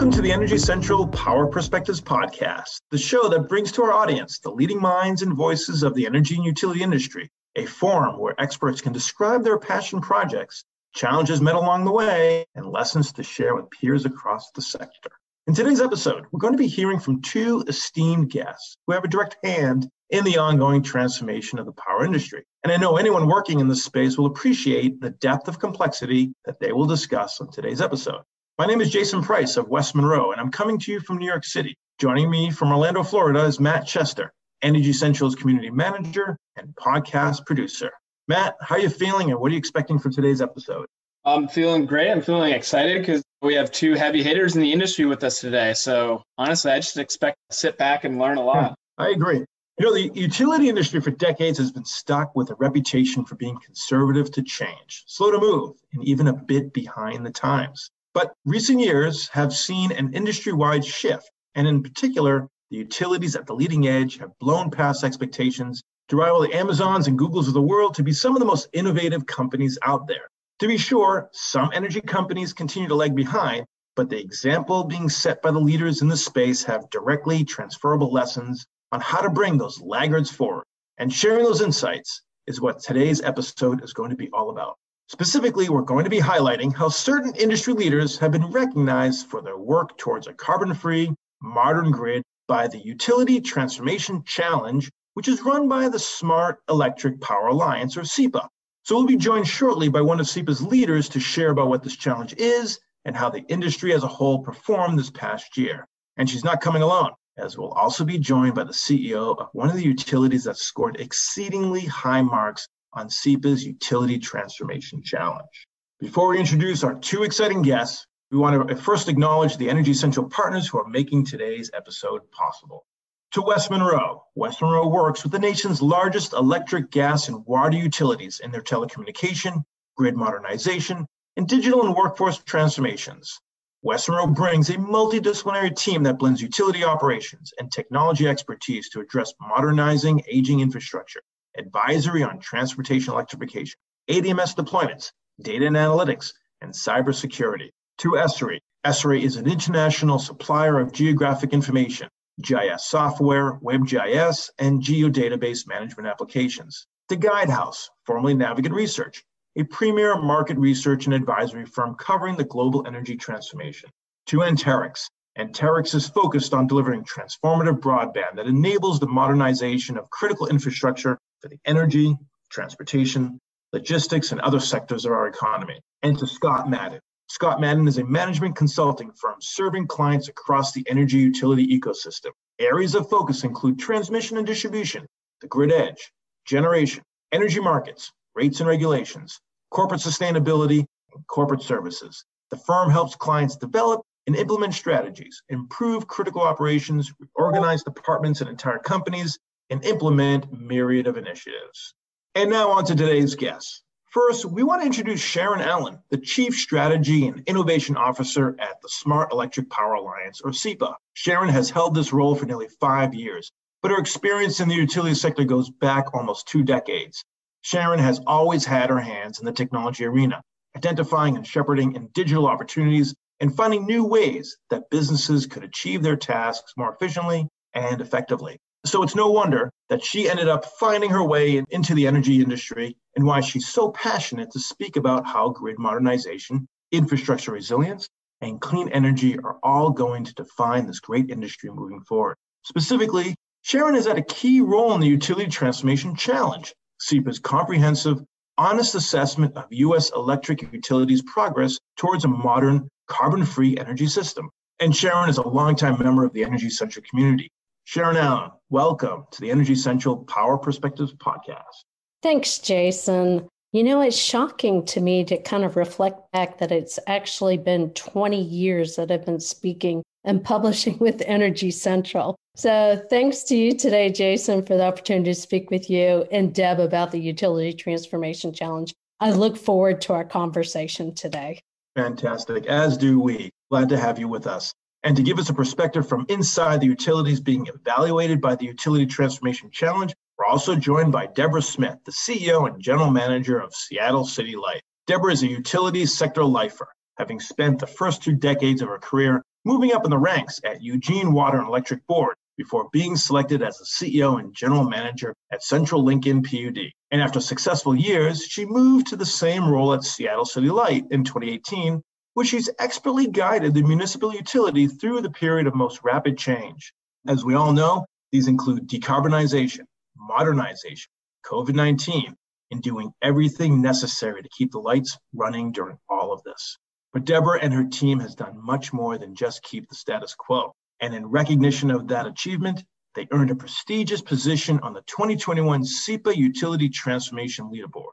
Welcome to the Energy Central Power Perspectives podcast, the show that brings to our audience the leading minds and voices of the energy and utility industry, a forum where experts can describe their passion projects, challenges met along the way, and lessons to share with peers across the sector. In today's episode, we're going to be hearing from two esteemed guests who have a direct hand in the ongoing transformation of the power industry. And I know anyone working in this space will appreciate the depth of complexity that they will discuss on today's episode. My name is Jason Price of West Monroe, and I'm coming to you from New York City. Joining me from Orlando, Florida is Matt Chester, Energy Central's community manager and podcast producer. Matt, how are you feeling and what are you expecting for today's episode? I'm feeling great. I'm feeling excited because we have two heavy hitters in the industry with us today. So honestly, I just expect to sit back and learn a lot. Yeah, I agree. You know, the utility industry for decades has been stuck with a reputation for being conservative to change, slow to move, and even a bit behind the times. But recent years have seen an industry wide shift, and in particular, the utilities at the leading edge have blown past expectations to rival the Amazons and Googles of the world to be some of the most innovative companies out there. To be sure, some energy companies continue to lag behind, but the example being set by the leaders in the space have directly transferable lessons on how to bring those laggards forward. And sharing those insights is what today's episode is going to be all about. Specifically, we're going to be highlighting how certain industry leaders have been recognized for their work towards a carbon free, modern grid by the Utility Transformation Challenge, which is run by the Smart Electric Power Alliance, or SEPA. So we'll be joined shortly by one of SEPA's leaders to share about what this challenge is and how the industry as a whole performed this past year. And she's not coming alone, as we'll also be joined by the CEO of one of the utilities that scored exceedingly high marks on SEPA's Utility Transformation Challenge. Before we introduce our two exciting guests, we want to first acknowledge the Energy Central partners who are making today's episode possible to West Monroe. West Monroe works with the nation's largest electric, gas, and water utilities in their telecommunication, grid modernization, and digital and workforce transformations. West Monroe brings a multidisciplinary team that blends utility operations and technology expertise to address modernizing aging infrastructure, advisory on transportation electrification, ADMS deployments, data and analytics, and cybersecurity. To Esri. Esri is an international supplier of geographic information, GIS software, WebGIS, and geodatabase management applications. The Guidehouse, formerly Navigant Research, a premier market research and advisory firm covering the global energy transformation. To Anterix. Anterix is focused on delivering transformative broadband that enables the modernization of critical infrastructure for the energy, transportation, logistics, and other sectors of our economy. And to Scott Madden, Scott Madden is a management consulting firm serving clients across the energy utility ecosystem. Areas of focus include transmission and distribution, the grid edge, generation, energy markets, rates and regulations, corporate sustainability, and corporate services. The firm helps clients develop and implement strategies, improve critical operations, organize departments and entire companies, and implement myriad of initiatives. And now on to today's guests. First, we want to introduce Sharon Allen, the Chief Strategy and Innovation Officer at the Smart Electric Power Alliance, or SEPA. Sharon has held this role for nearly five years, but her experience in the utility sector goes back almost two decades. Sharon has always had her hands in the technology arena, identifying and shepherding in digital opportunities and finding new ways that businesses could achieve their tasks more efficiently and effectively. So it's no wonder that she ended up finding her way into the energy industry and why she's so passionate to speak about how grid modernization, infrastructure resilience, and clean energy are all going to define this great industry moving forward. Specifically, Sharon has had a key role in the Utility Transformation Challenge, SEPA's comprehensive, honest assessment of U.S. electric utilities' progress towards a modern, carbon free energy system. And Sharon is a longtime member of the Energy Central community Sharon Allen, welcome to the Energy Central Power Perspectives podcast. Thanks, Jason. You know, it's shocking to me to kind of reflect back that it's actually been 20 years that I've been speaking and publishing with Energy Central. So, thanks to you today, Jason, for the opportunity to speak with you and Deb about the Utility Transformation Challenge. I look forward to our conversation today. Fantastic, as do we. Glad to have you with us. And to give us a perspective from inside the utilities being evaluated by the Utility Transformation Challenge, we're also joined by Deborah Smith, the CEO and General Manager of Seattle City Light. Deborah is a utilities sector lifer, having spent the first two decades of her career moving up in the ranks at Eugene Water and Electric Board before being selected as the CEO and general manager at Central Lincoln PUD. And after successful years, she moved to the same role at Seattle City Light in 2018, where she's expertly guided the municipal utility through the period of most rapid change. As we all know, these include decarbonization, modernization, COVID 19, and doing everything necessary to keep the lights running during all of this. But Deborah and her team has done much more than just keep the status quo. And in recognition of that achievement, they earned a prestigious position on the 2021 SEPA Utility Transformation Leaderboard.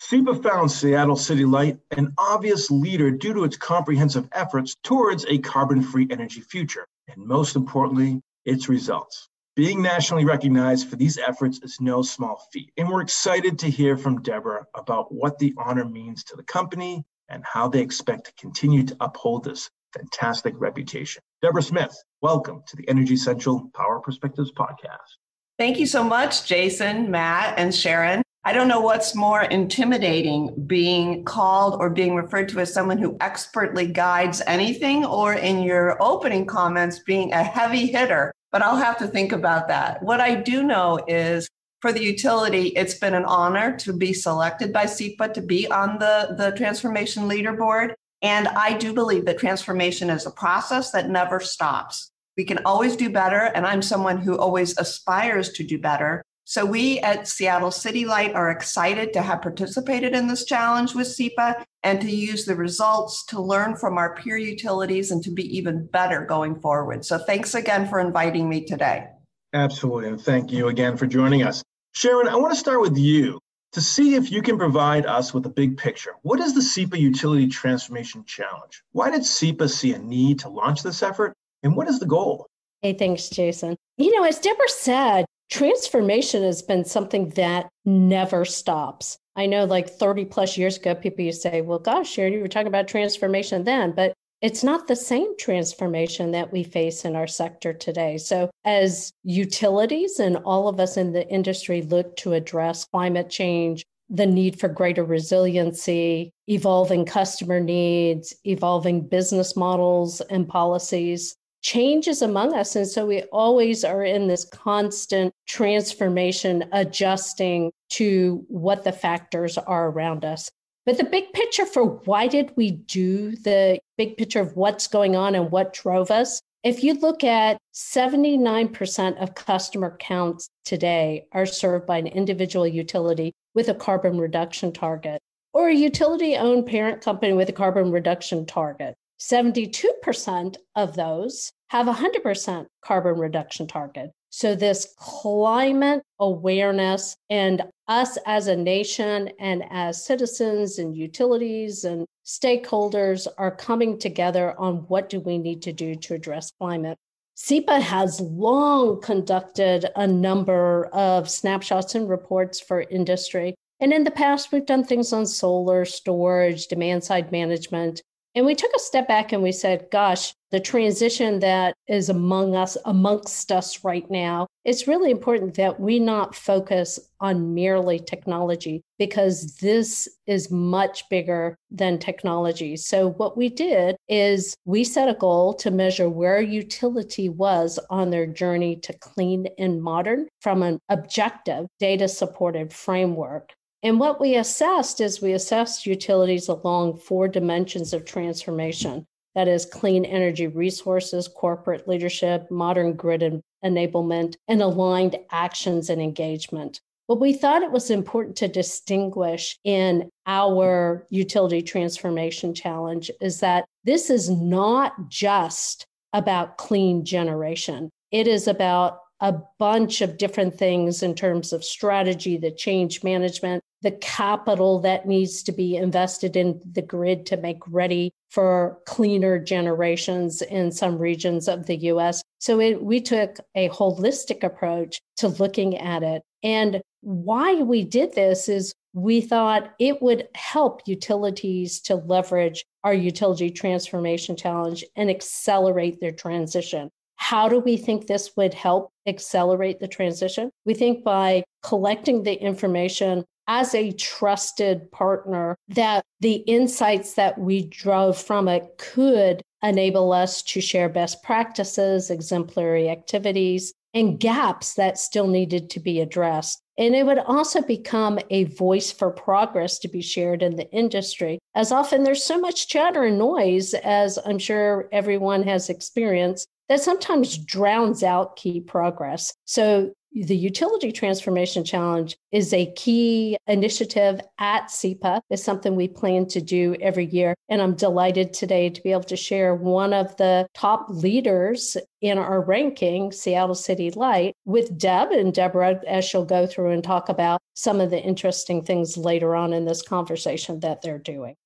SEPA found Seattle City Light an obvious leader due to its comprehensive efforts towards a carbon free energy future, and most importantly, its results. Being nationally recognized for these efforts is no small feat, and we're excited to hear from Deborah about what the honor means to the company and how they expect to continue to uphold this fantastic reputation. Deborah Smith, welcome to the Energy Central Power Perspectives podcast. Thank you so much, Jason, Matt, and Sharon. I don't know what's more intimidating being called or being referred to as someone who expertly guides anything, or in your opening comments, being a heavy hitter, but I'll have to think about that. What I do know is for the utility, it's been an honor to be selected by SEPA to be on the, the transformation leaderboard. And I do believe that transformation is a process that never stops. We can always do better. And I'm someone who always aspires to do better. So we at Seattle City Light are excited to have participated in this challenge with SEPA and to use the results to learn from our peer utilities and to be even better going forward. So thanks again for inviting me today. Absolutely. And thank you again for joining us. Sharon, I want to start with you to see if you can provide us with a big picture. What is the SEPA Utility Transformation Challenge? Why did SEPA see a need to launch this effort? And what is the goal? Hey, thanks, Jason. You know, as Deborah said, transformation has been something that never stops. I know like 30 plus years ago, people used to say, well, gosh, you were talking about transformation then, but it's not the same transformation that we face in our sector today. So, as utilities and all of us in the industry look to address climate change, the need for greater resiliency, evolving customer needs, evolving business models and policies, change is among us. And so we always are in this constant transformation, adjusting to what the factors are around us. But the big picture for why did we do the big picture of what's going on and what drove us? If you look at 79% of customer counts today are served by an individual utility with a carbon reduction target or a utility owned parent company with a carbon reduction target. 72% of those have a 100% carbon reduction target. So, this climate awareness and us as a nation and as citizens and utilities and stakeholders are coming together on what do we need to do to address climate. SEPA has long conducted a number of snapshots and reports for industry. And in the past, we've done things on solar storage, demand side management, and we took a step back and we said, gosh, the transition that is among us, amongst us right now, it's really important that we not focus on merely technology because this is much bigger than technology. So, what we did is we set a goal to measure where utility was on their journey to clean and modern from an objective data supported framework. And what we assessed is we assessed utilities along four dimensions of transformation that is, clean energy resources, corporate leadership, modern grid enablement, and aligned actions and engagement. But we thought it was important to distinguish in our utility transformation challenge is that this is not just about clean generation. It is about a bunch of different things in terms of strategy, the change management, the capital that needs to be invested in the grid to make ready for cleaner generations in some regions of the US. So it, we took a holistic approach to looking at it. And why we did this is we thought it would help utilities to leverage our utility transformation challenge and accelerate their transition. How do we think this would help accelerate the transition? We think by collecting the information as a trusted partner that the insights that we drove from it could enable us to share best practices, exemplary activities, and gaps that still needed to be addressed. And it would also become a voice for progress to be shared in the industry. As often there's so much chatter and noise, as I'm sure everyone has experienced, that sometimes drowns out key progress. So the Utility Transformation Challenge is a key initiative at SEPA. It's something we plan to do every year. And I'm delighted today to be able to share one of the top leaders in our ranking, Seattle City Light, with Deb and Deborah, as she'll go through and talk about some of the interesting things later on in this conversation that they're doing.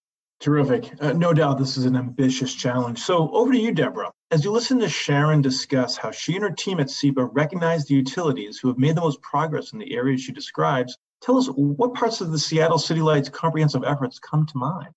Terrific. Uh, no doubt this is an ambitious challenge. So over to you, Deborah. As you listen to Sharon discuss how she and her team at SEPA recognize the utilities who have made the most progress in the areas she describes, tell us what parts of the Seattle City Lights comprehensive efforts come to mind.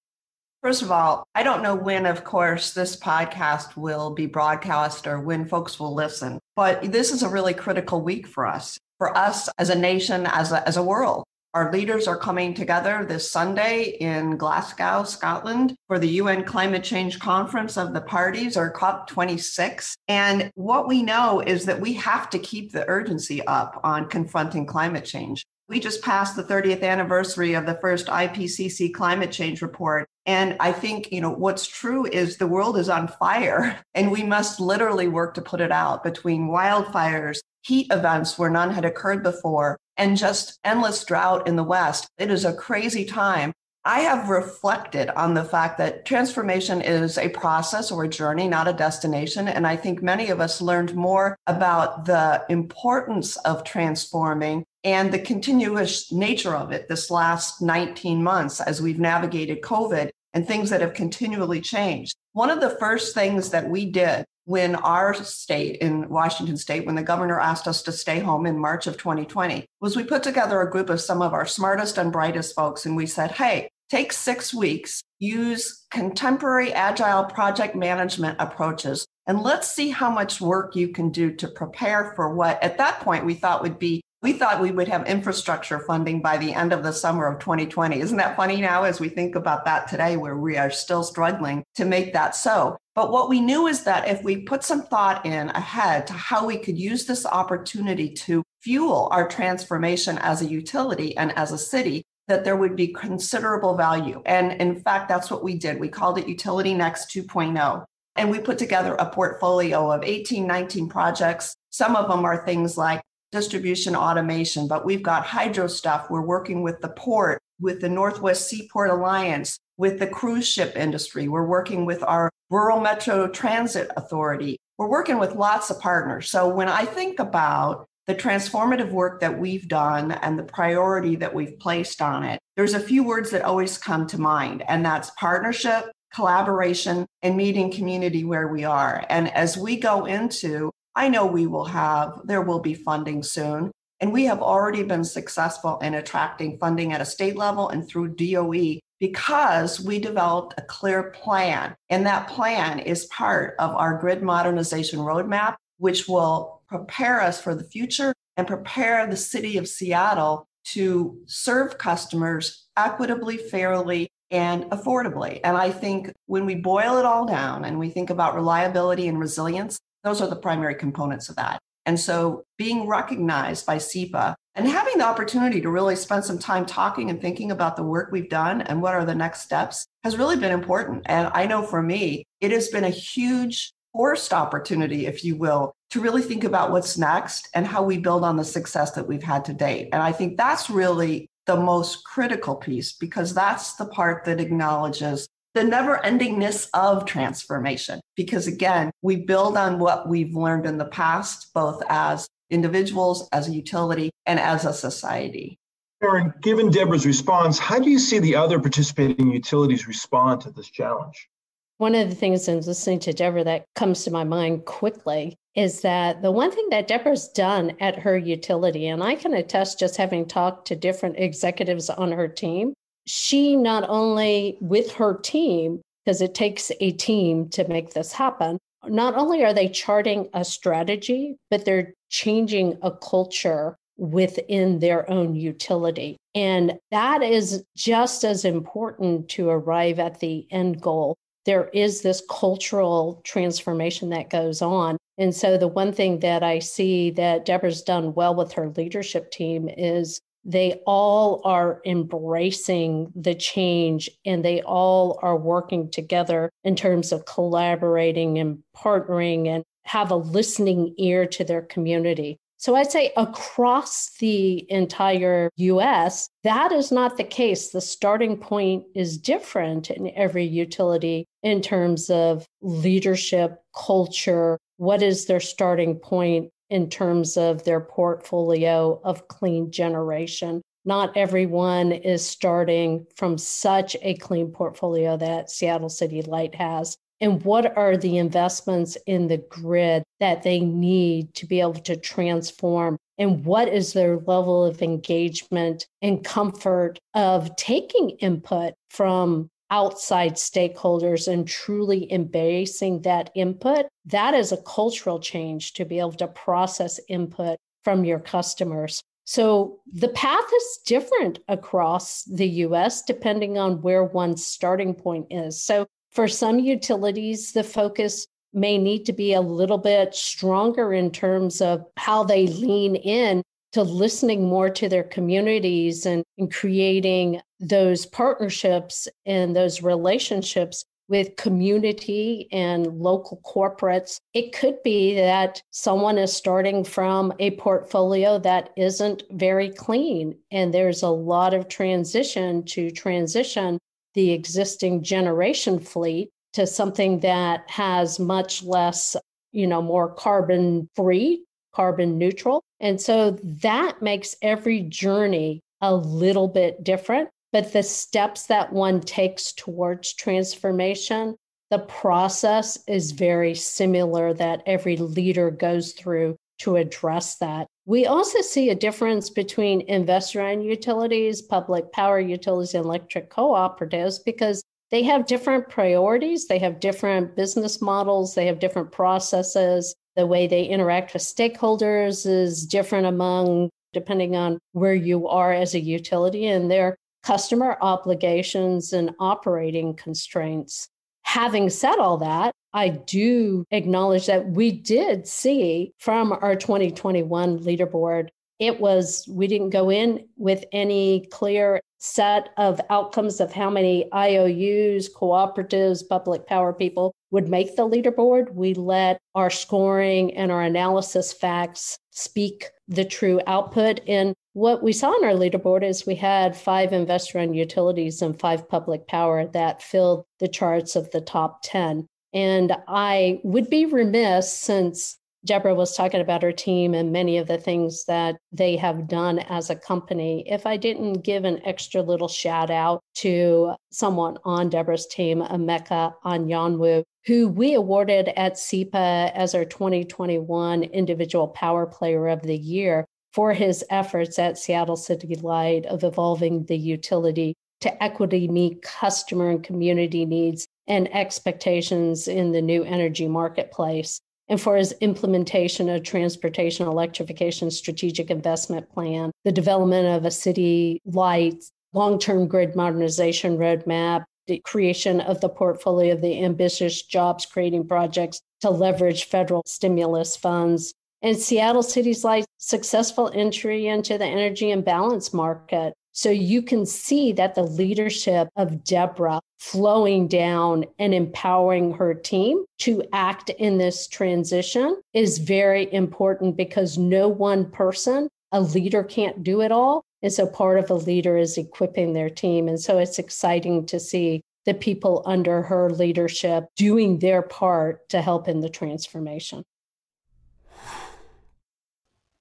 First of all, I don't know when, of course, this podcast will be broadcast or when folks will listen, but this is a really critical week for us, for us as a nation, as a, as a world. Our leaders are coming together this Sunday in Glasgow, Scotland, for the UN Climate Change Conference of the Parties, or COP26. And what we know is that we have to keep the urgency up on confronting climate change. We just passed the 30th anniversary of the first IPCC climate change report. And I think, you know, what's true is the world is on fire and we must literally work to put it out between wildfires, heat events where none had occurred before, and just endless drought in the West. It is a crazy time. I have reflected on the fact that transformation is a process or a journey, not a destination. And I think many of us learned more about the importance of transforming and the continuous nature of it this last 19 months as we've navigated COVID and things that have continually changed. One of the first things that we did when our state in Washington state, when the governor asked us to stay home in March of 2020, was we put together a group of some of our smartest and brightest folks. And we said, hey, take six weeks, use contemporary agile project management approaches, and let's see how much work you can do to prepare for what at that point we thought would be we thought we would have infrastructure funding by the end of the summer of 2020. Isn't that funny now as we think about that today, where we are still struggling to make that so? But what we knew is that if we put some thought in ahead to how we could use this opportunity to fuel our transformation as a utility and as a city, that there would be considerable value. And in fact, that's what we did. We called it Utility Next 2.0. And we put together a portfolio of 18, 19 projects. Some of them are things like distribution automation, but we've got hydro stuff. We're working with the port, with the Northwest Seaport Alliance, with the cruise ship industry. We're working with our Rural Metro Transit Authority. We're working with lots of partners. So when I think about the transformative work that we've done and the priority that we've placed on it, there's a few words that always come to mind, and that's partnership, collaboration, and meeting community where we are. And as we go into I know we will have, there will be funding soon. And we have already been successful in attracting funding at a state level and through DOE because we developed a clear plan. And that plan is part of our grid modernization roadmap, which will prepare us for the future and prepare the city of Seattle to serve customers equitably, fairly, and affordably. And I think when we boil it all down and we think about reliability and resilience, those are the primary components of that. And so being recognized by SEPA and having the opportunity to really spend some time talking and thinking about the work we've done and what are the next steps has really been important. And I know for me, it has been a huge forced opportunity, if you will, to really think about what's next and how we build on the success that we've had to date. And I think that's really the most critical piece because that's the part that acknowledges the never endingness of transformation. Because again, we build on what we've learned in the past, both as individuals, as a utility, and as a society. Sharon, given Deborah's response, how do you see the other participating utilities respond to this challenge? One of the things in listening to Deborah that comes to my mind quickly is that the one thing that Deborah's done at her utility, and I can attest just having talked to different executives on her team, she not only with her team, because it takes a team to make this happen, not only are they charting a strategy, but they're changing a culture within their own utility. And that is just as important to arrive at the end goal there is this cultural transformation that goes on. And so, the one thing that I see that Deborah's done well with her leadership team is they all are embracing the change and they all are working together in terms of collaborating and partnering and have a listening ear to their community. So I'd say across the entire US, that is not the case. The starting point is different in every utility in terms of leadership, culture, what is their starting point in terms of their portfolio of clean generation. Not everyone is starting from such a clean portfolio that Seattle City Light has and what are the investments in the grid that they need to be able to transform and what is their level of engagement and comfort of taking input from outside stakeholders and truly embracing that input that is a cultural change to be able to process input from your customers so the path is different across the US depending on where one's starting point is. So for some utilities, the focus may need to be a little bit stronger in terms of how they lean in to listening more to their communities and, and creating those partnerships and those relationships with community and local corporates. It could be that someone is starting from a portfolio that isn't very clean, and there's a lot of transition to transition the existing generation fleet to something that has much less, you know, more carbon free, carbon neutral. And so that makes every journey a little bit different. But the steps that one takes towards transformation, the process is very similar that every leader goes through to address that. We also see a difference between investor owned utilities, public power utilities, and electric cooperatives because they have different priorities, they have different business models, they have different processes. The way they interact with stakeholders is different among, depending on where you are as a utility and their customer obligations and operating constraints. Having said all that, I do acknowledge that we did see from our 2021 leaderboard, it was, we didn't go in with any clear set of outcomes of how many IOUs, cooperatives, public power people would make the leaderboard. We let our scoring and our analysis facts speak the true output. And what we saw on our leaderboard is we had five investor owned utilities and five public power that filled the charts of the top 10. And I would be remiss since Deborah was talking about her team and many of the things that they have done as a company. If I didn't give an extra little shout out to someone on Deborah's team, Emeka Anyanwu, who we awarded at SEPA as our 2021 Individual Power Player of the Year for his efforts at Seattle City Light of evolving the utility to equity meet customer and community needs and expectations in the new energy marketplace, and for his implementation of transportation electrification strategic investment plan, the development of a city light long-term grid modernization roadmap, the creation of the portfolio of the ambitious jobs creating projects to leverage federal stimulus funds, and Seattle City's Light successful entry into the energy imbalance market. So you can see that the leadership of Deborah flowing down and empowering her team to act in this transition is very important because no one person, a leader can't do it all. And so part of a leader is equipping their team. And so it's exciting to see the people under her leadership doing their part to help in the transformation.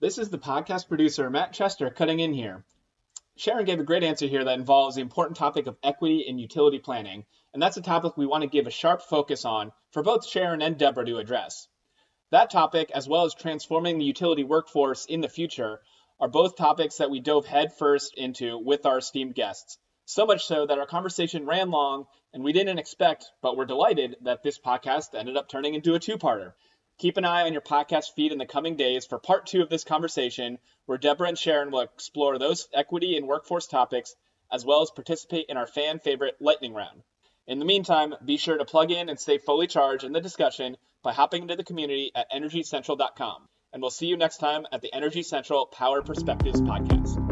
This is the podcast producer, Matt Chester, cutting in here. Sharon gave a great answer here that involves the important topic of equity in utility planning, and that's a topic we want to give a sharp focus on for both Sharon and Deborah to address. That topic, as well as transforming the utility workforce in the future, are both topics that we dove headfirst into with our esteemed guests. So much so that our conversation ran long, and we didn't expect, but we're delighted that this podcast ended up turning into a two parter. Keep an eye on your podcast feed in the coming days for part two of this conversation, where Deborah and Sharon will explore those equity and workforce topics, as well as participate in our fan favorite lightning round. In the meantime, be sure to plug in and stay fully charged in the discussion by hopping into the community at energycentral.com. And we'll see you next time at the Energy Central Power Perspectives podcast.